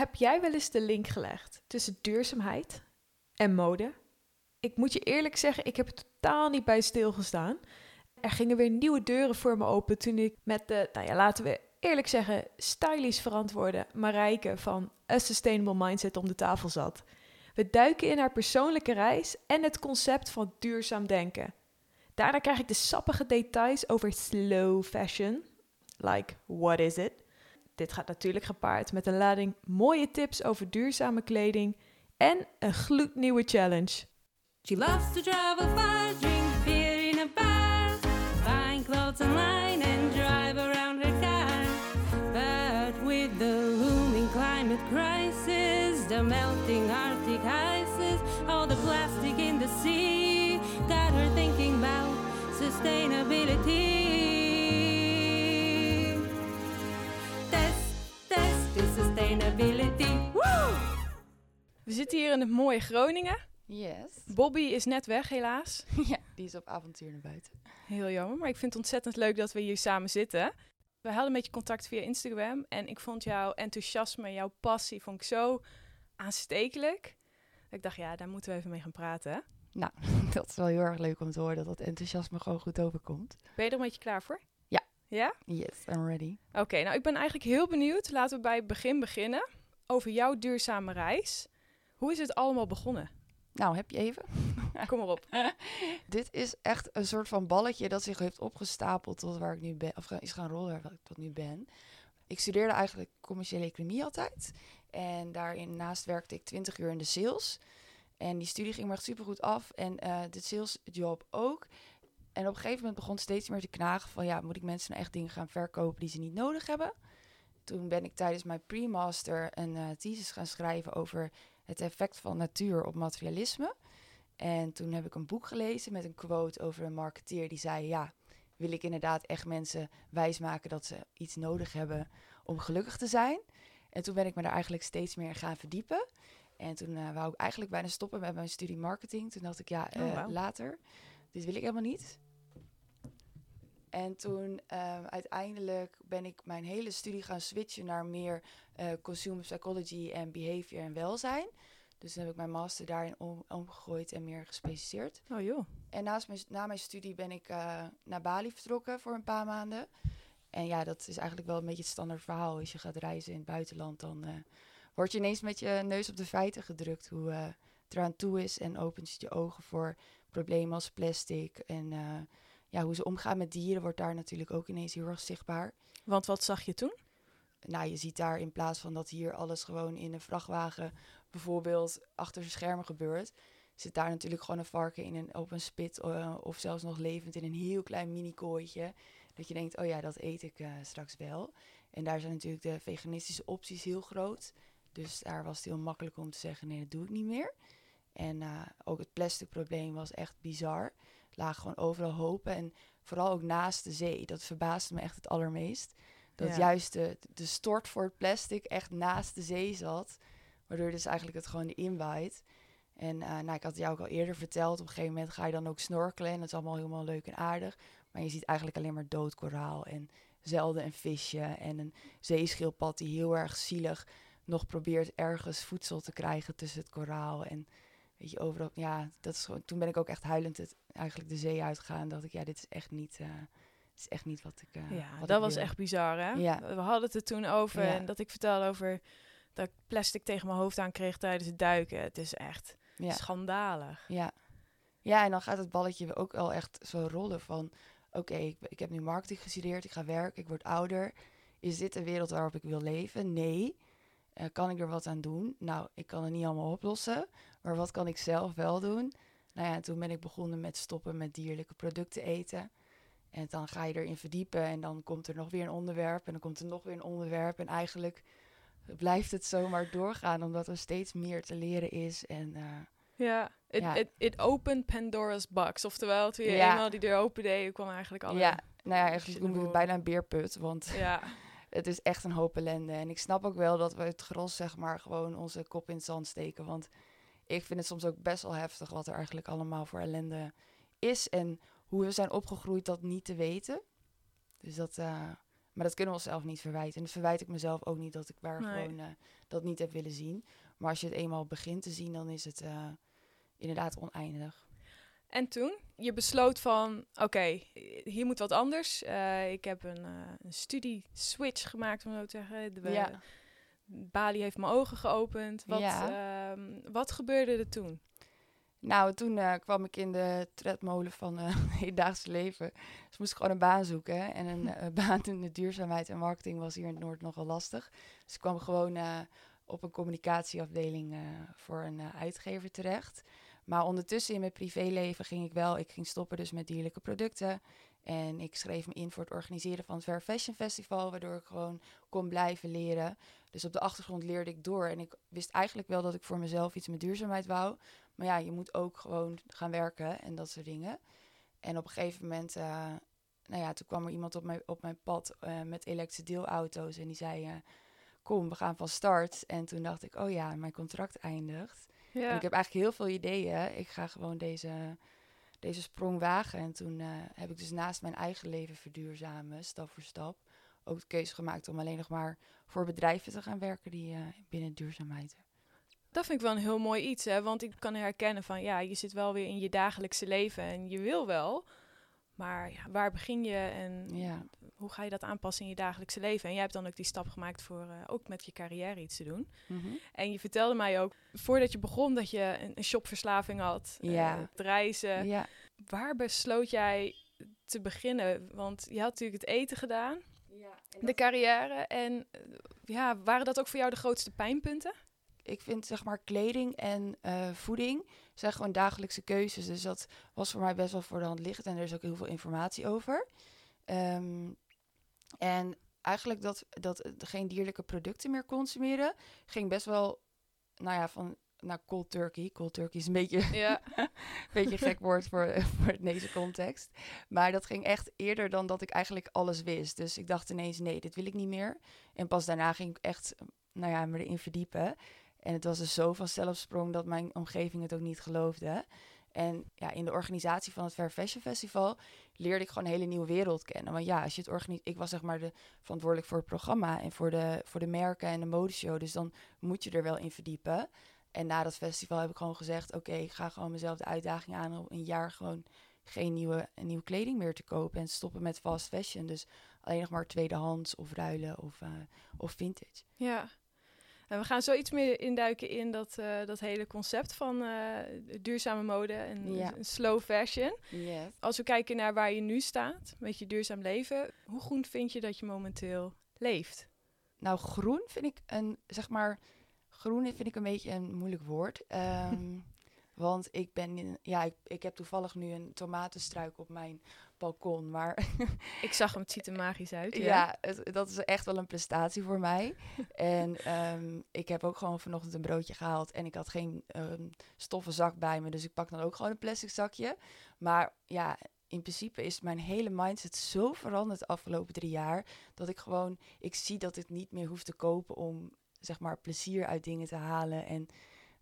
Heb jij wel eens de link gelegd tussen duurzaamheid en mode? Ik moet je eerlijk zeggen, ik heb er totaal niet bij stilgestaan. Er gingen weer nieuwe deuren voor me open toen ik met de, nou ja, laten we eerlijk zeggen, stylish verantwoorde Marijke van A Sustainable Mindset om de tafel zat. We duiken in haar persoonlijke reis en het concept van duurzaam denken. Daarna krijg ik de sappige details over slow fashion. Like, what is it? Dit gaat natuurlijk gepaard met een lading mooie tips over duurzame kleding en een gloednieuwe challenge. She loves to travel far, drink beer in a bar, buying clothes online and drive around her car. But with the looming climate crisis, the melting Arctic ices, all the plastic in the sea, got her thinking about sustainability. Sustainability. Woo! We zitten hier in het mooie Groningen. Yes. Bobby is net weg, helaas. Ja, die is op avontuur naar buiten. Heel jammer, maar ik vind het ontzettend leuk dat we hier samen zitten. We hadden een beetje contact via Instagram en ik vond jouw enthousiasme, jouw passie, vond ik zo aanstekelijk. Dat ik dacht, ja, daar moeten we even mee gaan praten. Nou, dat is wel heel erg leuk om te horen dat dat enthousiasme gewoon goed overkomt. Ben je er een beetje klaar voor? Ja. Yes, I'm ready. Oké, nou ik ben eigenlijk heel benieuwd. Laten we bij het begin beginnen. Over jouw duurzame reis. Hoe is het allemaal begonnen? Nou, heb je even? Kom maar op. Dit is echt een soort van balletje dat zich heeft opgestapeld tot waar ik nu ben, of is gaan rollen waar ik tot nu ben. Ik studeerde eigenlijk commerciële economie altijd. En daarin naast werkte ik 20 uur in de sales. En die studie ging me echt super goed af. En eh, de salesjob ook. En op een gegeven moment begon steeds meer te knagen van... ja, moet ik mensen nou echt dingen gaan verkopen die ze niet nodig hebben? Toen ben ik tijdens mijn pre-master een eh, thesis gaan schrijven... over het effect van natuur op materialisme. En toen heb ik een boek gelezen met een quote over een marketeer die zei... ja, wil ik inderdaad echt mensen wijsmaken dat ze iets nodig hebben om gelukkig te zijn? En toen ben ik me daar eigenlijk steeds meer gaan verdiepen... En toen eh, wou ik eigenlijk bijna stoppen met mijn studie marketing. Toen dacht ik, ja, Oh, eh, later. Dit wil ik helemaal niet. En toen eh, uiteindelijk ben ik mijn hele studie gaan switchen naar meer eh, consumer psychology en behavior en welzijn. Dus toen heb ik mijn master daarin om, omgegooid en meer gespecialiseerd. Oh joh. En naast mijn, na mijn studie ben ik eh, naar Bali vertrokken voor een paar maanden. En ja, dat is eigenlijk wel een beetje het standaard verhaal. Als je gaat reizen in het buitenland, dan eh, word je ineens met je neus op de feiten gedrukt. Hoe het eraan toe is en opent je je ogen voor problemen als plastic. En eh, ja, hoe ze omgaan met dieren wordt daar natuurlijk ook ineens heel erg zichtbaar. Want wat zag je toen? Nou, je ziet daar in plaats van dat hier alles gewoon in een vrachtwagen bijvoorbeeld achter de schermen gebeurt, zit daar natuurlijk gewoon een varken in een open spit eh, of zelfs nog levend in een heel klein mini kooitje. Dat je denkt, oh ja, dat eet ik eh, straks wel. En daar zijn natuurlijk de veganistische opties heel groot. Dus daar was het heel makkelijk om te zeggen, nee, dat doe ik niet meer. En eh, ook het plastic probleem was echt bizar. Het lag gewoon overal hopen en vooral ook naast de zee. Dat verbaasde me echt het allermeest. Dat Ja. juist de, de stort voor het plastic echt naast de zee zat. Waardoor dus eigenlijk het gewoon erin waait. En eh, nou, ik had het jou ook al eerder verteld. Op een gegeven moment ga je dan ook snorkelen. En dat is allemaal helemaal leuk en aardig. Maar je ziet eigenlijk alleen maar dood koraal. En zelden een visje. En een zeeschildpad die heel erg zielig nog probeert ergens voedsel te krijgen tussen het koraal. En weet je, overal. Ja, dat is gewoon, toen ben ik ook echt huilend het, eigenlijk de zee uitgegaan. dacht ik, ja, dit is echt niet, eh, dit is echt niet wat ik. eh, Ja, wat dat ik was wil. echt bizar, hè? Ja. We hadden het er toen over Ja. en dat ik vertelde over dat ik plastic tegen mijn hoofd aan kreeg tijdens het duiken. Het is echt Ja. schandalig. Ja. ja, en dan gaat het balletje ook wel echt zo rollen van... oké, ik, ik heb nu marketing gestudeerd, ik ga werken, ik word ouder. Is dit de wereld waarop ik wil leven? Nee. Eh, kan ik er wat aan doen? Nou, ik kan het niet allemaal oplossen. Maar wat kan ik zelf wel doen? Nou ja, en toen ben ik begonnen met stoppen met dierlijke producten eten. En dan ga je erin verdiepen en dan komt er nog weer een onderwerp... en dan komt er nog weer een onderwerp. En eigenlijk blijft het zomaar doorgaan... omdat er steeds meer te leren is en... eh, Ja, it, Ja. It, it opened Pandora's box. Oftewel, toen je Ja. eenmaal die deur opende, kwam eigenlijk alle... Ja, nou ja, eigenlijk noem ik naar het bijna een beerput, want Ja, het is echt een hoop ellende. En ik snap ook wel dat we het gros, zeg maar, gewoon onze kop in het zand steken. Want ik vind het soms ook best wel heftig wat er eigenlijk allemaal voor ellende is. En hoe we zijn opgegroeid dat niet te weten. Dus dat, eh, Maar dat kunnen we onszelf niet verwijten. En dat verwijt ik mezelf ook niet dat ik Nee. gewoon eh, dat niet heb willen zien. Maar als je het eenmaal begint te zien, dan is het eh, inderdaad oneindig. En toen? Je besloot van, oké, hier moet wat anders. Eh, ik heb een, eh een studie-switch gemaakt, om zo te zeggen. De, Ja. Bali heeft mijn ogen geopend. Wat, ehm, wat gebeurde er toen? Nou, toen eh, kwam ik in de tredmolen van het hedendaagse leven. Dus moest ik gewoon een baan zoeken. En een eh, baan in de duurzaamheid en marketing was hier in het Noord nogal lastig. Dus ik kwam gewoon op een communicatieafdeling voor een uitgever terecht. Maar ondertussen in mijn privéleven ging ik wel... Ik ging stoppen dus met dierlijke producten. En ik schreef me in voor het organiseren van het Fair Fashion Festival... waardoor ik gewoon kon blijven leren. Dus op de achtergrond leerde ik door. En ik wist eigenlijk wel dat ik voor mezelf iets met duurzaamheid wou... Maar ja, je moet ook gewoon gaan werken en dat soort dingen. En op een gegeven moment, eh, nou ja, toen kwam er iemand op mijn, op mijn pad eh, met elektrische deelauto's. En die zei, eh, kom, we gaan van start. En toen dacht ik, oh ja, mijn contract eindigt. En Ja. ik heb eigenlijk heel veel ideeën. Ik ga gewoon deze, deze sprong wagen. En toen eh, heb ik dus naast mijn eigen leven verduurzamen, stap voor stap, ook de keuze gemaakt om alleen nog maar voor bedrijven te gaan werken die eh, binnen duurzaamheid. Dat vind ik wel een heel mooi iets, hè? want ik kan herkennen van, ja, je zit wel weer in je dagelijkse leven en je wil wel. Maar ja, waar begin je en Ja. hoe ga je dat aanpassen in je dagelijkse leven? En jij hebt dan ook die stap gemaakt voor eh, ook met je carrière iets te doen. Mhm. En je vertelde mij ook, voordat je begon, dat je een, een shopverslaving had. eh, het reizen. ja. Waar besloot jij te beginnen? Want je had natuurlijk het eten gedaan, de carrière. En eh, ja, waren dat ook voor jou de grootste pijnpunten? ik vind zeg maar kleding en eh, voeding zijn gewoon dagelijkse keuzes. Dus dat was voor mij best wel voor de hand liggend en er is ook heel veel informatie over. Ehm, en eigenlijk dat, dat geen dierlijke producten meer consumeren ging best wel, nou ja, van naar cold turkey. Cold turkey is een beetje Ja. een beetje een gek woord voor, voor deze context. Maar dat ging echt eerder dan dat ik eigenlijk alles wist. Dus ik dacht ineens, nee, dit wil ik niet meer. En pas daarna ging ik echt, nou ja, me erin verdiepen. En het was dus zo van zelfsprong dat mijn omgeving het ook niet geloofde. En ja, in de organisatie van het Fair Fashion Festival leerde ik gewoon een hele nieuwe wereld kennen. Want ja, als je het organiseert, ik was zeg maar de verantwoordelijk voor het programma en voor de, voor de merken en de modeshow. Dus dan moet je er wel in verdiepen. En na dat festival heb ik gewoon gezegd: Oké, ik ga gewoon mezelf de uitdaging aan om een jaar gewoon geen nieuwe, nieuwe kleding meer te kopen. En stoppen met fast fashion. Dus alleen nog maar tweedehands of ruilen of, eh, of vintage. Ja. En we gaan zo iets meer induiken in dat, eh, dat hele concept van eh, duurzame mode en Ja. slow fashion. Yes. Als we kijken naar waar je nu staat met je duurzaam leven, hoe groen vind je dat je momenteel leeft? Nou, groen vind ik een, zeg maar, groen vind ik een beetje een moeilijk woord. Ehm, want ik ben, in, ja, ik, ik heb toevallig nu een tomatenstruik op mijn balkon. Maar Ik zag hem, het ziet er magisch uit. Ja. ja, het- dat is echt wel een prestatie voor mij. en ehm, ik heb ook gewoon vanochtend een broodje gehaald en ik had geen ehm, stoffen zak bij me. Dus ik pak dan ook gewoon een plastic zakje. Maar ja, in principe is mijn hele mindset zo veranderd de afgelopen drie jaar. Dat ik gewoon, ik zie dat ik niet meer hoef te kopen om zeg maar plezier uit dingen te halen. En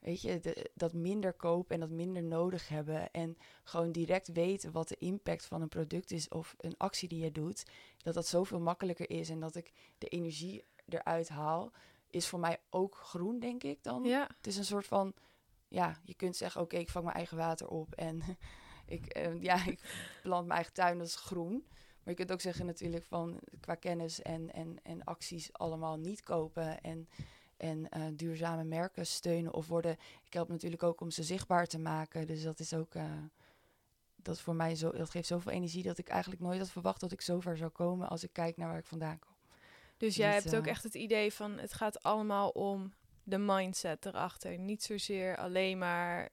weet je, de- dat minder kopen en dat minder nodig hebben. En gewoon direct weten wat de impact van een product is of een actie die je doet. Dat dat zoveel makkelijker is en dat ik de energie eruit haal. Is voor mij ook groen, denk ik dan. ja. Het is een soort van, ja, je kunt zeggen, oké, ik vang mijn eigen water op en ik, eh, ja, ik plant mijn eigen tuin, dat is groen. Maar je kunt ook zeggen natuurlijk van qua kennis en, en, en acties allemaal niet kopen en, en eh, duurzame merken steunen of worden. Ik help natuurlijk ook om ze zichtbaar te maken, dus dat is ook, eh, dat voor mij zo, dat geeft zoveel energie dat ik eigenlijk nooit had verwacht dat ik zover zou komen als ik kijk naar waar ik vandaan kom. Dus jij Niet, hebt ook eh, echt het idee van het gaat allemaal om de mindset erachter. Niet zozeer alleen maar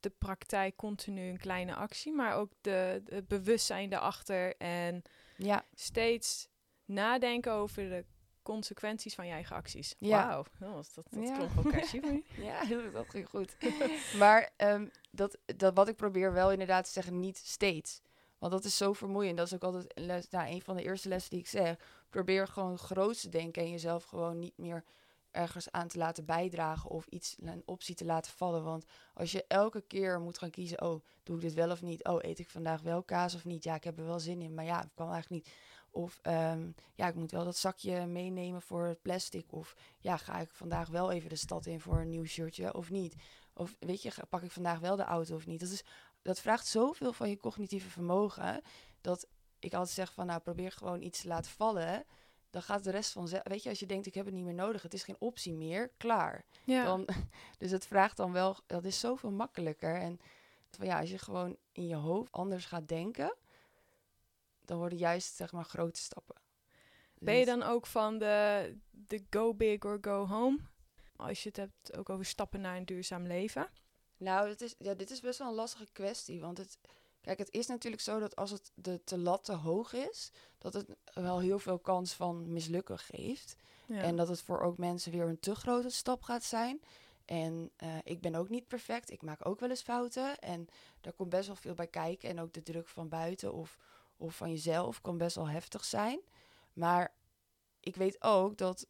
de praktijk continu een kleine actie, maar ook de, het bewustzijn erachter en Ja, steeds nadenken over de consequenties van je eigen acties. Ja. Wauw, oh, dat, dat, dat Ja. klonk wel catchy. Ja, dat ging goed. maar ehm, dat, dat wat ik probeer wel inderdaad te zeggen, niet steeds. Want dat is zo vermoeiend. Dat is ook altijd een, les, nou, een van de eerste lessen die ik zeg. Probeer gewoon groot te denken en jezelf gewoon niet meer ergens aan te laten bijdragen of iets, een optie te laten vallen. Want als je elke keer moet gaan kiezen, oh, doe ik dit wel of niet? Oh, eet ik vandaag wel kaas of niet? Ja, ik heb er wel zin in, maar ja, ik kan eigenlijk niet. Of ehm, ja, ik moet wel dat zakje meenemen voor het plastic. Of ja, ga ik vandaag wel even de stad in voor een nieuw shirtje of niet? Of weet je, pak ik vandaag wel de auto of niet? Dat, is, dat vraagt zoveel van je cognitieve vermogen. Dat ik altijd zeg van nou, probeer gewoon iets te laten vallen. Dan gaat de rest van... Weet je, als je denkt ik heb het niet meer nodig. Het is geen optie meer. Klaar. Ja. Dan, dus het vraagt dan wel, dat is zoveel makkelijker. En van ja, als je gewoon in je hoofd anders gaat denken, dan worden juist zeg maar grote stappen. Ben je Dus- dan ook van de, de go big or go home? Als je het hebt ook over stappen naar een duurzaam leven. Nou, het is, ja, dit is best wel een lastige kwestie. Want het, kijk, het is natuurlijk zo dat als het de te lat te hoog is, dat het wel heel veel kans van mislukken geeft. Ja. En dat het voor ook mensen weer een te grote stap gaat zijn. En eh, ik ben ook niet perfect. Ik maak ook wel eens fouten. En daar komt best wel veel bij kijken. En ook de druk van buiten of, of van jezelf kan best wel heftig zijn. Maar ik weet ook dat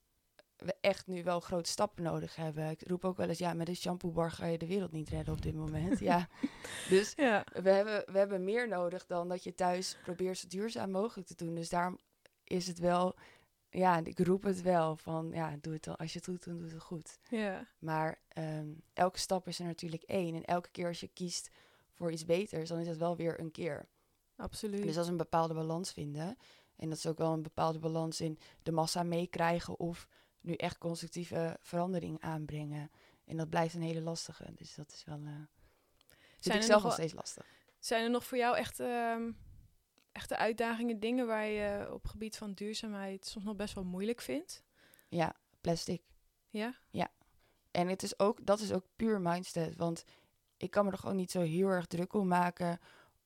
we echt nu wel grote stappen nodig hebben. Ik roep ook wel eens, ja, met een shampoobar ga je de wereld niet redden op dit moment. ja. Dus ja. we hebben, we hebben meer nodig dan dat je thuis probeert zo duurzaam mogelijk te doen. Dus daarom is het wel, ja, ik roep het wel van, ja, doe het dan. Als je het doet, dan doe het goed. ja. Maar ehm, elke stap is er natuurlijk één. En elke keer als je kiest voor iets beters, dan is het wel weer een keer. Absoluut. Dus dat is een bepaalde balans vinden. En dat is ook wel een bepaalde balans in de massa meekrijgen of nu echt constructieve verandering aanbrengen. En dat blijft een hele lastige. Dus dat is wel. eh vind Zijn ik zelf nog wel- steeds lastig. Zijn er nog voor jou echt, ehm, echte uitdagingen, dingen waar je op gebied van duurzaamheid soms nog best wel moeilijk vindt? Ja, plastic. Ja? En het is ook, dat is ook puur mindset. Want ik kan me er gewoon niet zo heel erg druk om maken.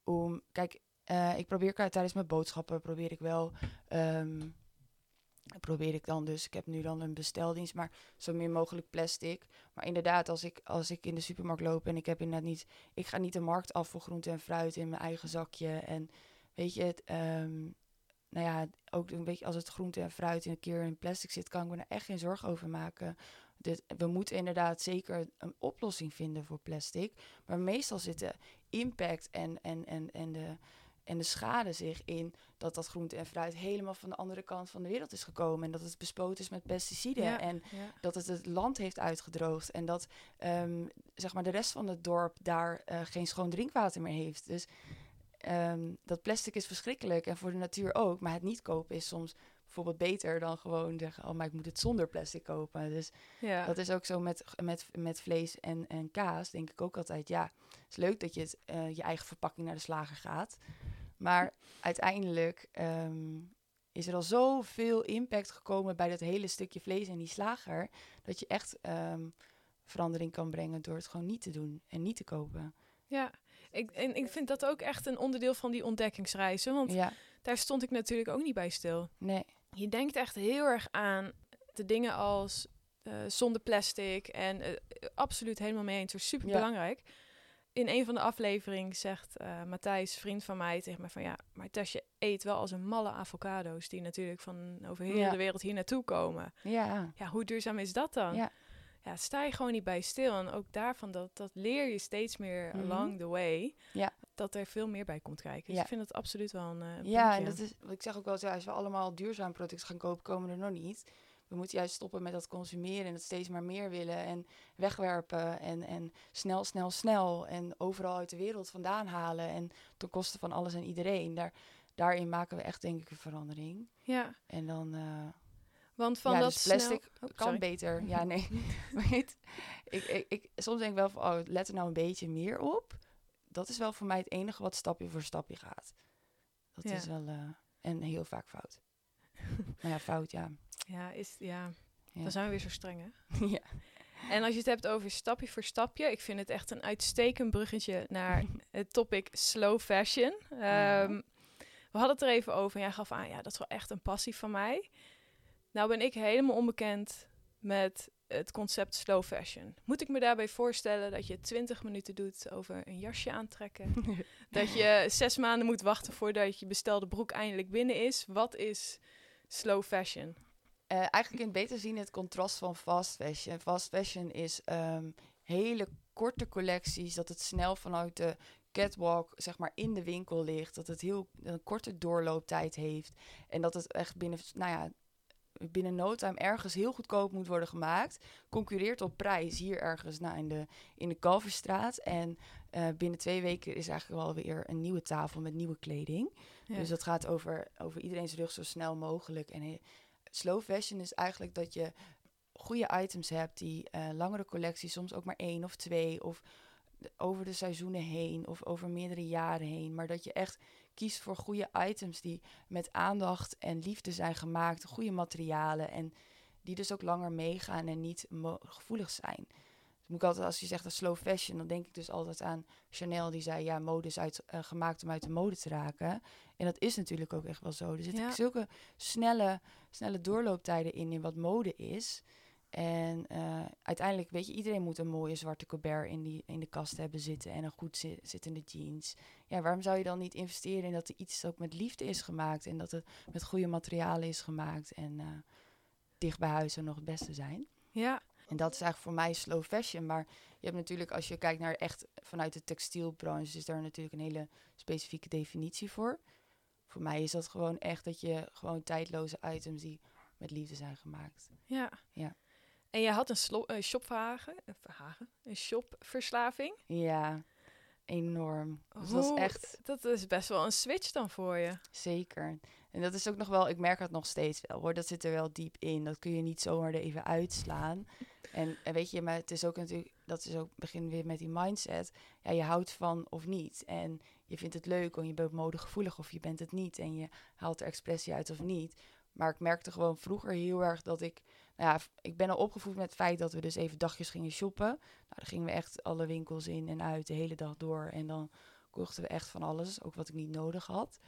Om, kijk, eh, ik probeer tijdens mijn boodschappen probeer ik wel. ehm, probeer ik dan dus. Ik heb nu dan een besteldienst, maar zo min mogelijk plastic. Maar inderdaad, als ik, als ik in de supermarkt loop en ik heb inderdaad niet. Ik ga niet de markt af voor groente en fruit in mijn eigen zakje. En weet je, het, ehm, nou ja, ook een beetje als het groente en fruit in een keer in plastic zit, kan ik me er echt geen zorgen over maken. Dit, we moeten inderdaad zeker een oplossing vinden voor plastic. Maar meestal zit de impact en, en, en, en, de, en de schade zich in dat dat groente en fruit helemaal van de andere kant van de wereld is gekomen. En dat het bespoten is met pesticiden. Ja. En Ja. dat het het land heeft uitgedroogd. En dat ehm, zeg maar de rest van het dorp daar eh, geen schoon drinkwater meer heeft. Dus ehm, dat plastic is verschrikkelijk en voor de natuur ook. Maar het niet kopen is soms bijvoorbeeld beter dan gewoon zeggen... oh, maar ik moet het zonder plastic kopen. Dus ja. dat is ook zo met, met, met vlees en, en kaas. Denk ik ook altijd, ja, het is leuk dat je het, eh, je eigen verpakking naar de slager gaat. Maar uiteindelijk ehm, is er al zoveel impact gekomen bij dat hele stukje vlees en die slager... dat je echt ehm, verandering kan brengen door het gewoon niet te doen en niet te kopen. ja. Ik, en ik vind dat ook echt een onderdeel van die ontdekkingsreizen. Want Ja, daar stond ik natuurlijk ook niet bij stil. nee, Je denkt echt heel erg aan de dingen als eh, zonder plastic. En eh, absoluut helemaal mee eens. Super belangrijk. In een van de afleveringen zegt eh Matthijs, vriend van mij, tegen me van ja, maar Tess, je eet wel als een malle avocado's die natuurlijk van over heel Ja. de wereld hier naartoe komen. ja, Ja, hoe duurzaam is dat dan? Ja. Ja, sta je gewoon niet bij stil. En ook daarvan, dat, dat leer je steeds meer Mhm. along the way. Ja. Dat er veel meer bij komt kijken. Dus Ja. ik vind het absoluut wel een eh, ja en dat is, wat ik zeg ook wel, als we allemaal duurzaam producten gaan kopen, komen er nog niet. We moeten juist stoppen met dat consumeren en het steeds maar meer willen en wegwerpen en, en snel, snel, snel en overal uit de wereld vandaan halen en ten koste van alles en iedereen. Daar, daarin maken we echt denk ik een verandering. Ja, En dan, eh, want van ja, dat dus plastic snel... Oh, kan sorry. beter. Ja, nee. Weet, ik, ik, ik, soms denk ik wel van, oh, let er nou een beetje meer op. Dat is wel voor mij het enige wat stapje voor stapje gaat. Dat Ja. is wel, eh, en heel vaak fout. nou ja, fout, ja. Ja, is, ja, Ja. dan zijn we weer zo streng, hè? ja. En als je het hebt over stapje voor stapje, ik vind het echt een uitstekend bruggetje naar het topic slow fashion. Ja. Ehm, we hadden het er even over en jij gaf aan, ja, dat is wel echt een passie van mij. Nou ben ik helemaal onbekend met het concept slow fashion. Moet ik me daarbij voorstellen dat je 20 minuten doet over een jasje aantrekken? dat je zes maanden moet wachten voordat je bestelde broek eindelijk binnen is? Wat is slow fashion? Eh, eigenlijk in het beter zien het contrast van fast fashion. Fast fashion is ehm, hele korte collecties, dat het snel vanuit de catwalk zeg maar in de winkel ligt. Dat het heel een korte doorlooptijd heeft. En dat het echt binnen, nou ja, binnen no time ergens heel goedkoop moet worden gemaakt. Concurreert op prijs hier ergens nou, in, de, in de Kalverstraat. En eh, binnen twee weken is eigenlijk wel weer een nieuwe tafel met nieuwe kleding. Ja. Dus dat gaat over, over iedereen's rug zo snel mogelijk. En he- slow fashion is eigenlijk dat je goede items hebt die eh, langere collecties, soms ook maar één of twee, of over de seizoenen heen of over meerdere jaren heen. Maar dat je echt kiest voor goede items die met aandacht en liefde zijn gemaakt, goede materialen en die dus ook langer meegaan en niet gevoelig zijn. Moet ik altijd, als je zegt een slow fashion, dan denk ik dus altijd aan Chanel die zei, ja, mode is uit, eh, gemaakt om uit de mode te raken. En dat is natuurlijk ook echt wel zo. Er zitten Ja. zulke snelle, snelle doorlooptijden in, in wat mode is. En eh, uiteindelijk, weet je, iedereen moet een mooie zwarte Colbert in, die, in de kast hebben zitten en een goed zi- zittende jeans. Ja, waarom zou je dan niet investeren in dat er iets ook met liefde is gemaakt en dat het met goede materialen is gemaakt en eh, dicht bij huis zou nog het beste zijn? ja, En dat is eigenlijk voor mij slow fashion. Maar je hebt natuurlijk, als je kijkt naar echt vanuit de textielbranche, is daar natuurlijk een hele specifieke definitie voor. Voor mij is dat gewoon echt dat je gewoon tijdloze items die met liefde zijn gemaakt. ja. Ja. En je had een eh, shopverhagen, eh, een shopverslaving. Ja, enorm. Dus dat is Hoe- echt Dat is best wel een switch dan voor je. zeker. En dat is ook nog wel, ik merk het nog steeds wel hoor. Dat zit er wel diep in. Dat kun je niet zomaar er even uitslaan. En, en weet je, maar het is ook natuurlijk, dat is ook, begin weer met die mindset. Ja, je houdt van of niet. En je vindt het leuk, of je bent modegevoelig of je bent het niet. En je haalt er expressie uit of niet. Maar ik merkte gewoon vroeger heel erg dat ik, ja, ik ben al opgevoed met het feit dat we dus even dagjes gingen shoppen. Nou, dan gingen we echt alle winkels in en uit de hele dag door. En dan kochten we echt van alles, ook wat ik niet nodig had.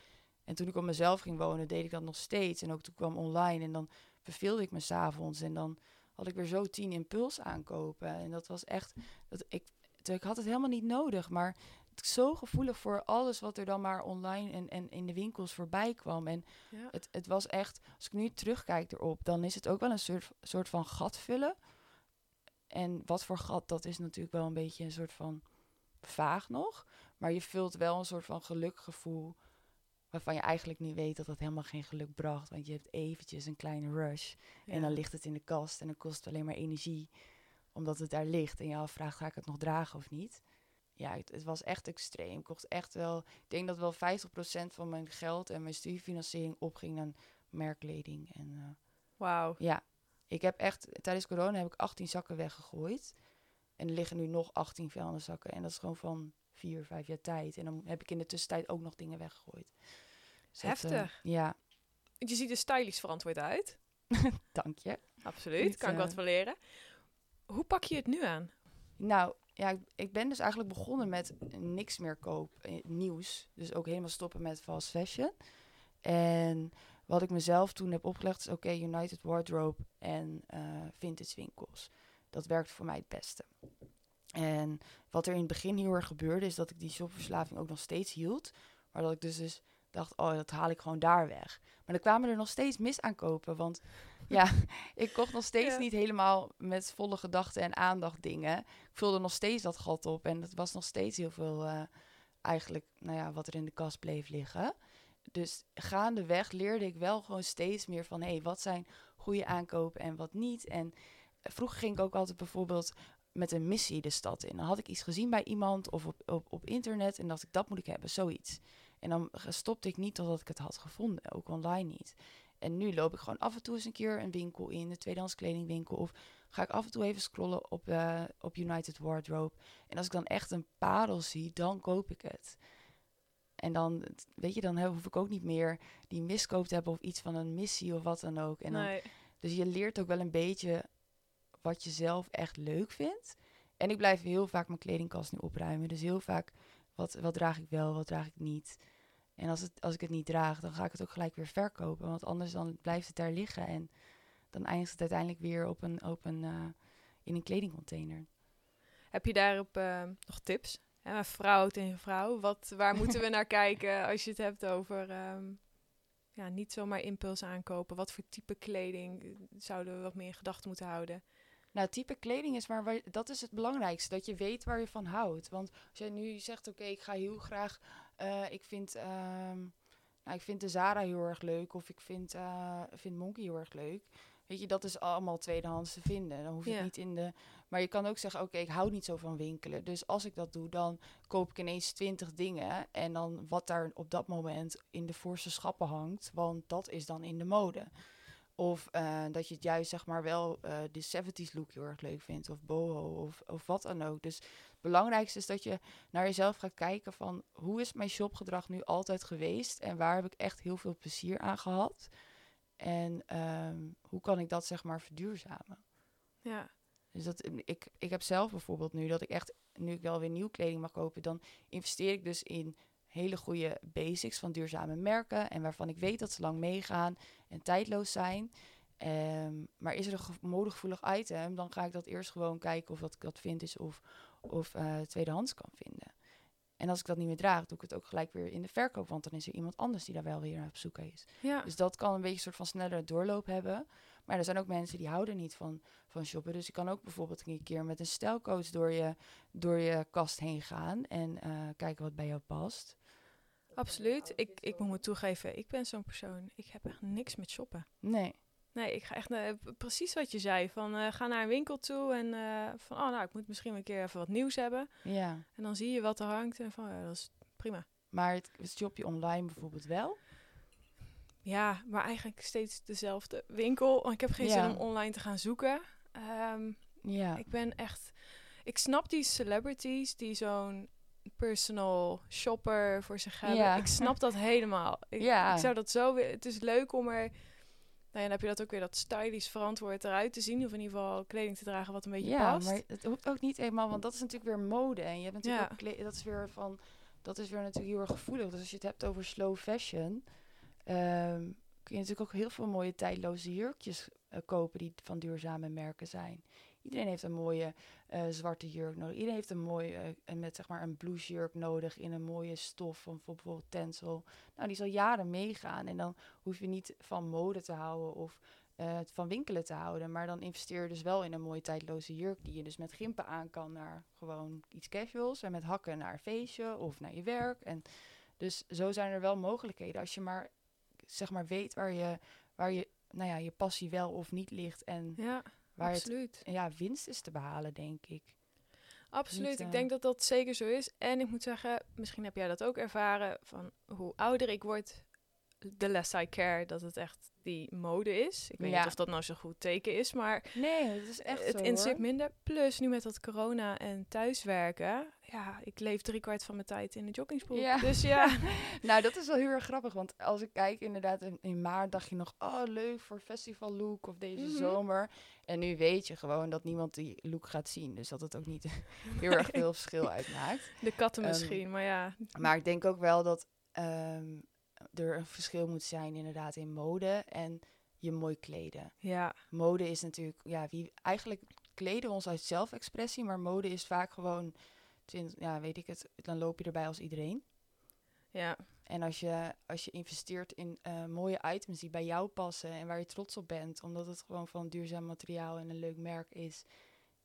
En toen ik op mezelf ging wonen, deed ik dat nog steeds. En ook toen kwam online en dan verveelde ik me s'avonds. En dan had ik weer zo tien impuls aankopen. En dat was echt, dat ik, ik had het helemaal niet nodig. Maar zo gevoelig voor alles wat er dan maar online en, en in de winkels voorbij kwam. En Ja. het, het was echt, als ik nu terugkijk erop, dan is het ook wel een soort, soort van gat vullen. En wat voor gat, dat is natuurlijk wel een beetje een soort van vaag nog. Maar je vult wel een soort van gelukgevoel waarvan je eigenlijk niet weet dat het helemaal geen geluk bracht. Want je hebt eventjes een kleine rush en dan ligt het in de kast en dan kost het alleen maar energie omdat het daar ligt. En je afvraagt, ga ik het nog dragen of niet? Ja, het, het was echt extreem. Ik kocht echt wel, ik denk dat wel 50% van mijn geld en mijn studiefinanciering opging aan merkkleding. En eh, Wauw. ja, ik heb echt, tijdens corona heb ik 18 zakken weggegooid. En er liggen nu nog 18 vuilniszakken. En dat is gewoon van vier, vijf jaar tijd. En dan heb ik in de tussentijd ook nog dingen weggegooid. Dus dat, eh, Heftig. ja, Je ziet er stylisch verantwoord uit. dank je. Absoluut, Niet, kan ik eh, wat van leren. Hoe pak je het nu aan? Nou, ja, ik, ben dus eigenlijk begonnen met niks meer koop, eh, nieuws. Dus ook helemaal stoppen met fast fashion. En wat ik mezelf toen heb opgelegd is, oké, United Wardrobe en eh, vintage winkels. Dat werkt voor mij het beste. En wat er in het begin heel erg gebeurde, is dat ik die shopverslaving ook nog steeds hield. Maar dat ik dus, dus dacht, oh, dat haal ik gewoon daar weg. Maar dan kwamen er nog steeds misaankopen, want ja, ik kocht nog steeds Ja. niet helemaal met volle gedachten en aandacht dingen. Ik vulde nog steeds dat gat op en het was nog steeds heel veel eh, eigenlijk, nou ja, wat er in de kast bleef liggen. Dus gaandeweg leerde ik wel gewoon steeds meer van, hé, hey, wat zijn goede aankopen en wat niet. En vroeger ging ik ook altijd bijvoorbeeld met een missie de stad in. Dan had ik iets gezien bij iemand of op, op, op internet en dacht ik, dat moet ik hebben, zoiets. En dan stopte ik niet totdat ik het had gevonden, ook online niet. En nu loop ik gewoon af en toe eens een keer een winkel in, een tweedehands kledingwinkel. Of ga ik af en toe even scrollen op, eh, op United Wardrobe. En als ik dan echt een parel zie, dan koop ik het. En dan, weet je, dan hoef ik ook niet meer die miskoop te hebben of iets van een missie of wat dan ook. En dan, nee. dus je leert ook wel een beetje wat je zelf echt leuk vindt. En ik blijf heel vaak mijn kledingkast nu opruimen. Dus heel vaak, wat, wat draag ik wel, wat draag ik niet. En als, het, als ik het niet draag, dan ga ik het ook gelijk weer verkopen. Want anders dan blijft het daar liggen. En dan eindigt het uiteindelijk weer op een, op een, eh, in een kledingcontainer. Heb je daarop eh, nog tips? Hè, vrouw tegen vrouw. Wat, waar moeten we naar kijken als je het hebt over ehm, ja, niet zomaar impuls aankopen? Wat voor type kleding eh, zouden we wat meer in gedachten moeten houden? Nou, type kleding is maar, waar, dat is het belangrijkste, dat je weet waar je van houdt. Want als jij nu zegt, oké, ik ga heel graag, eh, ik vind, ehm, nou, ik vind de Zara heel erg leuk of ik vind, eh vind Monkey heel erg leuk. Weet je, dat is allemaal tweedehands te vinden. Dan hoef je Ja. niet in de... Maar je kan ook zeggen, oké, ik hou niet zo van winkelen. Dus als ik dat doe, dan koop ik ineens twintig dingen. En dan wat daar op dat moment in de voorste schappen hangt. Want dat is dan in de mode. Of eh, dat je het juist zeg maar wel eh, de 70s look heel erg leuk vindt. Of boho of, of wat dan ook. Dus het belangrijkste is dat je naar jezelf gaat kijken van... hoe is mijn shopgedrag nu altijd geweest? En waar heb ik echt heel veel plezier aan gehad? En ehm, hoe kan ik dat zeg maar verduurzamen? Ja, Dus dat, ik, ik heb zelf bijvoorbeeld nu dat ik echt, nu ik wel weer nieuw kleding mag kopen, dan investeer ik dus in hele goede basics van duurzame merken. En waarvan ik weet dat ze lang meegaan en tijdloos zijn. Ehm, maar is er een ge- modegevoelig item, dan ga ik dat eerst gewoon kijken of dat ik dat vintage of, of eh, tweedehands kan vinden. En als ik dat niet meer draag, doe ik het ook gelijk weer in de verkoop. Want dan is er iemand anders die daar wel weer naar op zoek is. ja. Dus dat kan een beetje een soort van snellere doorloop hebben. Maar er zijn ook mensen die houden niet van, van shoppen. Dus je kan ook bijvoorbeeld een keer met een stijlcoach door je, door je kast heen gaan. En eh, kijken wat bij jou past. Absoluut. Ik, ik moet me toegeven, ik ben zo'n persoon. Ik heb echt niks met shoppen. Nee. Nee, ik ga echt naar, precies wat je zei. Van eh, ga naar een winkel toe en eh, van oh nou, ik moet misschien een keer even wat nieuws hebben. Ja. En dan zie je wat er hangt en van ja, dat is prima. Maar het, het shop je online bijvoorbeeld wel. Ja, maar eigenlijk steeds dezelfde winkel. Want ik heb geen Ja. zin om online te gaan zoeken. Ehm, Ja. Ik ben echt. Ik snap die celebrities die zo'n personal shopper voor zich hebben. Ja. Ik snap dat helemaal. Ik, Ja. ik zou dat zo. wi- Het is leuk om er. Nou ja, dan heb je dat ook weer dat stylish verantwoord eruit te zien. Of in ieder geval kleding te dragen wat een beetje ja, past. maar het hoeft ook niet eenmaal, want dat is natuurlijk weer mode. En je hebt natuurlijk Ja. ook dat is weer van, dat is weer natuurlijk heel erg gevoelig. Dus als je het hebt over slow fashion, ehm, kun je natuurlijk ook heel veel mooie tijdloze jurkjes eh, kopen die van duurzame merken zijn. Iedereen heeft een mooie eh, zwarte jurk nodig. Iedereen heeft een mooie, en met zeg maar een blouseurk nodig in een mooie stof van bijvoorbeeld tencel. Nou, die zal jaren meegaan. En dan hoef je niet van mode te houden of eh, van winkelen te houden. Maar dan investeer je dus wel in een mooie tijdloze jurk die je dus met gimpen aan kan naar gewoon iets casuals. En met hakken naar een feestje of naar je werk. En dus zo zijn er wel mogelijkheden als je maar zeg maar weet waar je, waar je, nou ja, je passie wel of niet ligt. En Ja, waar het absoluut. ja, winst is te behalen, denk ik. Absoluut. niet, Ik eh, denk dat dat zeker zo is. En ik moet zeggen, misschien heb jij dat ook ervaren. Van hoe ouder ik word, the less I care dat het echt die mode is. Ik weet Ja. niet of dat nou zo'n goed teken is, maar Nee, het is echt het zo, hoor. minder. Plus nu met dat corona en thuiswerken. Ja, ik leef driekwart van mijn tijd in de joggingsbroek. Ja. Dus ja, Nou, dat is wel heel erg grappig. Want als ik kijk, inderdaad, in, in maart dacht je nog... Oh, leuk voor festival look of deze Mhm. zomer. En nu weet je gewoon dat niemand die look gaat zien. Dus dat het ook niet heel erg veel verschil uitmaakt. de katten Ehm, misschien, maar ja. Maar ik denk ook wel dat ehm, er een verschil moet zijn inderdaad in mode en je mooi kleden. Ja, Mode is natuurlijk, ja, wie eigenlijk kleden we ons uit zelfexpressie, maar mode is vaak gewoon, ja, weet ik het, dan loop je erbij als iedereen. ja, En als je, als je investeert in eh, mooie items die bij jou passen en waar je trots op bent, omdat het gewoon van duurzaam materiaal en een leuk merk is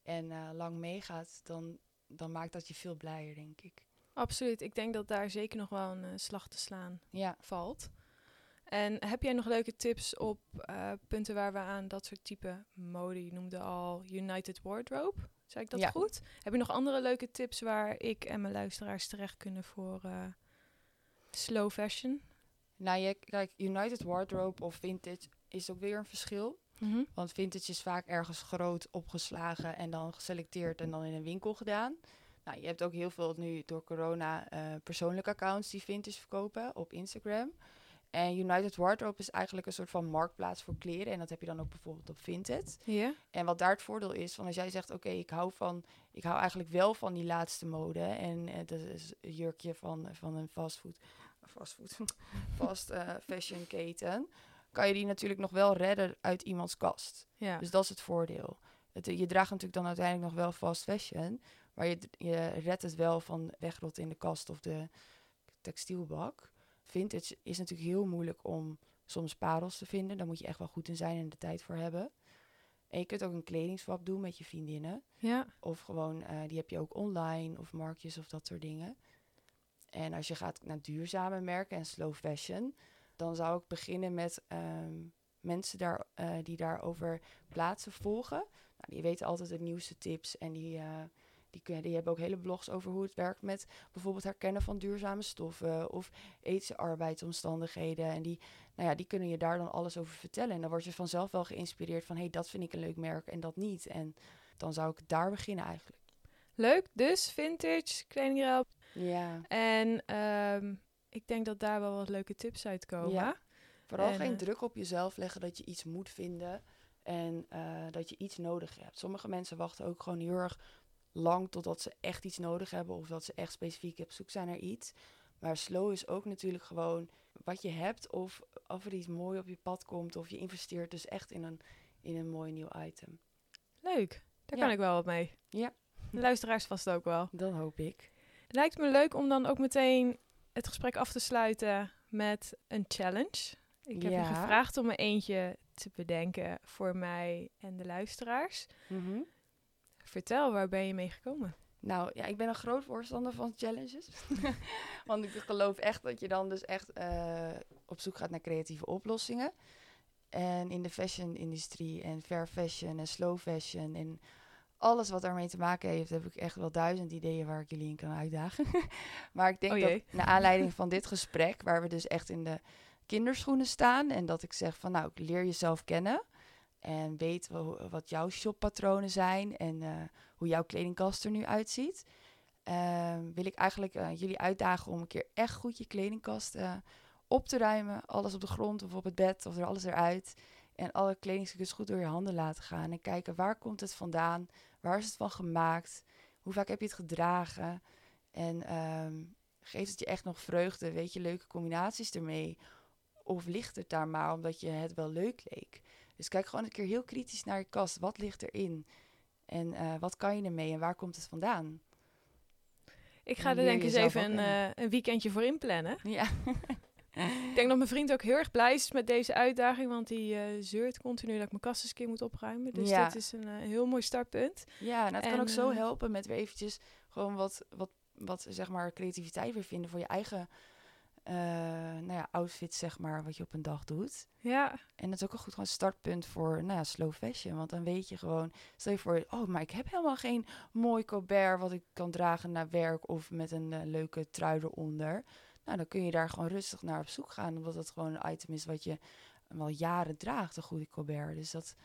en eh, lang meegaat, dan, dan maakt dat je veel blijer, denk ik. absoluut. Ik denk dat daar zeker nog wel een eh, slag te slaan Ja. valt. En heb jij nog leuke tips op punten waar we aan dat soort type mode, je noemde al United Wardrobe, zei ik dat Ja. goed? Heb je nog andere leuke tips waar ik en mijn luisteraars terecht kunnen voor eh, slow fashion? Nou, je, kijk, United Wardrobe of vintage is ook weer een verschil. Want vintage is vaak ergens groot opgeslagen en dan geselecteerd en dan in een winkel gedaan. Nou, je hebt ook heel veel nu door corona eh, persoonlijke accounts die vintage verkopen op Instagram. En United Wardrobe is eigenlijk een soort van marktplaats voor kleren. En dat heb je dan ook bijvoorbeeld op Vinted. Ja? En wat daar het voordeel is, van als jij zegt, oké, ik hou van, ik hou eigenlijk wel van die laatste mode. En eh, dat is een jurkje van, van een fastfood, fastfood, fast eh, fashion keten. Kan je die natuurlijk nog wel redden uit iemands kast. Ja. Dus dat is het voordeel. Het, je draagt natuurlijk dan uiteindelijk nog wel fast fashion. Maar je, je redt het wel van wegrot in de kast of de textielbak. Vintage is natuurlijk heel moeilijk om soms parels te vinden. Daar moet je echt wel goed in zijn en de tijd voor hebben. En je kunt ook een kledingswap doen met je vriendinnen. Ja. Of gewoon, eh, die heb je ook online of marktjes of dat soort dingen. En als je gaat naar duurzame merken en slow fashion, dan zou ik beginnen met ehm, mensen daar, eh, die daarover plaatsen volgen. Nou, die weten altijd de nieuwste tips en die, eh, die, die hebben ook hele blogs over hoe het werkt met bijvoorbeeld herkennen van duurzame stoffen of ethische arbeidsomstandigheden. En die, nou ja, die kunnen je daar dan alles over vertellen. En dan word je vanzelf wel geïnspireerd van, hé, hey, dat vind ik een leuk merk en dat niet. En dan zou ik daar beginnen eigenlijk. Leuk, dus vintage, kledingrail. Ja. En ehm, ik denk dat daar wel wat leuke tips uitkomen. Ja. Vooral En, geen eh, druk op jezelf leggen dat je iets moet vinden en eh, dat je iets nodig hebt. Sommige mensen wachten ook gewoon heel erg lang totdat ze echt iets nodig hebben of dat ze echt specifiek op zoek zijn naar iets. Maar slow is ook natuurlijk gewoon wat je hebt of of er iets mooi op je pad komt of je investeert dus echt in een, in een mooi nieuw item. Leuk, daar Ja. kan ik wel wat mee. Ja. De luisteraars vast ook wel. Dat hoop ik. Lijkt me leuk om dan ook meteen het gesprek af te sluiten met een challenge. Ik heb je gevraagd om er eentje te bedenken voor mij en de luisteraars. Mhm. Vertel, waar ben je mee gekomen? Nou ja, ik ben een groot voorstander van challenges. Want ik geloof echt dat je dan dus echt eh, op zoek gaat naar creatieve oplossingen. En in de fashion-industrie en fair fashion en slow fashion en alles wat daarmee te maken heeft, heb ik echt wel duizend ideeën waar ik jullie in kan uitdagen. maar ik denk Oh dat naar aanleiding van dit gesprek, waar we dus echt in de kinderschoenen staan en dat ik zeg van nou, leer jezelf kennen en weet wat jouw shoppatronen zijn en eh, hoe jouw kledingkast er nu uitziet. Ehm, wil ik eigenlijk eh, jullie uitdagen om een keer echt goed je kledingkast eh, op te ruimen. Alles op de grond of op het bed of er alles eruit. En alle kledingstukjes goed door je handen laten gaan. En kijken waar komt het vandaan? Waar is het van gemaakt? Hoe vaak heb je het gedragen? En ehm, geeft het je echt nog vreugde? Weet je leuke combinaties ermee? Of ligt het daar maar omdat je het wel leuk leek? Dus kijk gewoon een keer heel kritisch naar je kast. Wat ligt erin? En eh, wat kan je ermee en waar komt het vandaan? Ik ga er denk ik eens even een, eh, een weekendje voor inplannen. Ja, Ik denk dat mijn vriend ook heel erg blij is met deze uitdaging, want die eh, zeurt continu dat ik mijn kast eens een keer moet opruimen. Dus Ja. dit is een heel mooi startpunt. ja nou, het kan ook zo helpen met weer eventjes gewoon wat, wat, wat zeg maar creativiteit weer vinden voor je eigen eh nou ja, outfit, zeg maar, wat je op een dag doet. Ja, En dat is ook een goed gewoon startpunt voor nou ja, slow fashion. Want dan weet je gewoon, stel je voor, oh, maar ik heb helemaal geen mooi colbert wat ik kan dragen naar werk of met een eh, leuke trui eronder. Nou, dan kun je daar gewoon rustig naar op zoek gaan, omdat het gewoon een item is wat je wel jaren draagt, een goede colbert. Dus dat,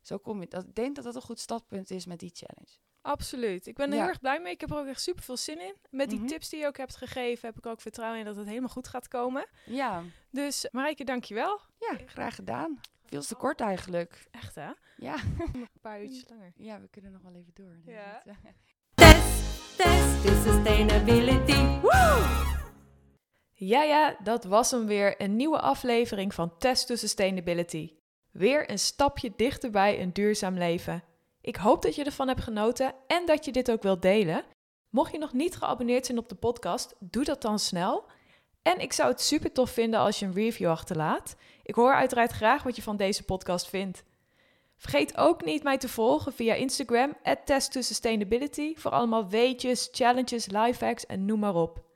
zo kom je, dat, ik denk dat dat een goed startpunt is met die challenge. Absoluut. Ik ben er Ja. heel erg blij mee. Ik heb er ook echt super veel zin in. Met die Mhm. tips die je ook hebt gegeven, heb ik ook vertrouwen in dat het helemaal goed gaat komen. Ja, Dus Marijke, dankjewel. ja, graag gedaan. Veel te kort eigenlijk. Echt hè? Ja. Nog een paar uurtjes langer. ja, we kunnen nog wel even door. Ja. Test, test to sustainability. Woo! Ja, ja, dat was hem weer. Een nieuwe aflevering van Test to Sustainability. Weer een stapje dichterbij een duurzaam leven. Ik hoop dat je ervan hebt genoten en dat je dit ook wilt delen. Mocht je nog niet geabonneerd zijn op de podcast, doe dat dan snel. En ik zou het super tof vinden als je een review achterlaat. Ik hoor uiteraard graag wat je van deze podcast vindt. Vergeet ook niet mij te volgen via Instagram, Test to Sustainability, voor allemaal weetjes, challenges, lifehacks en noem maar op.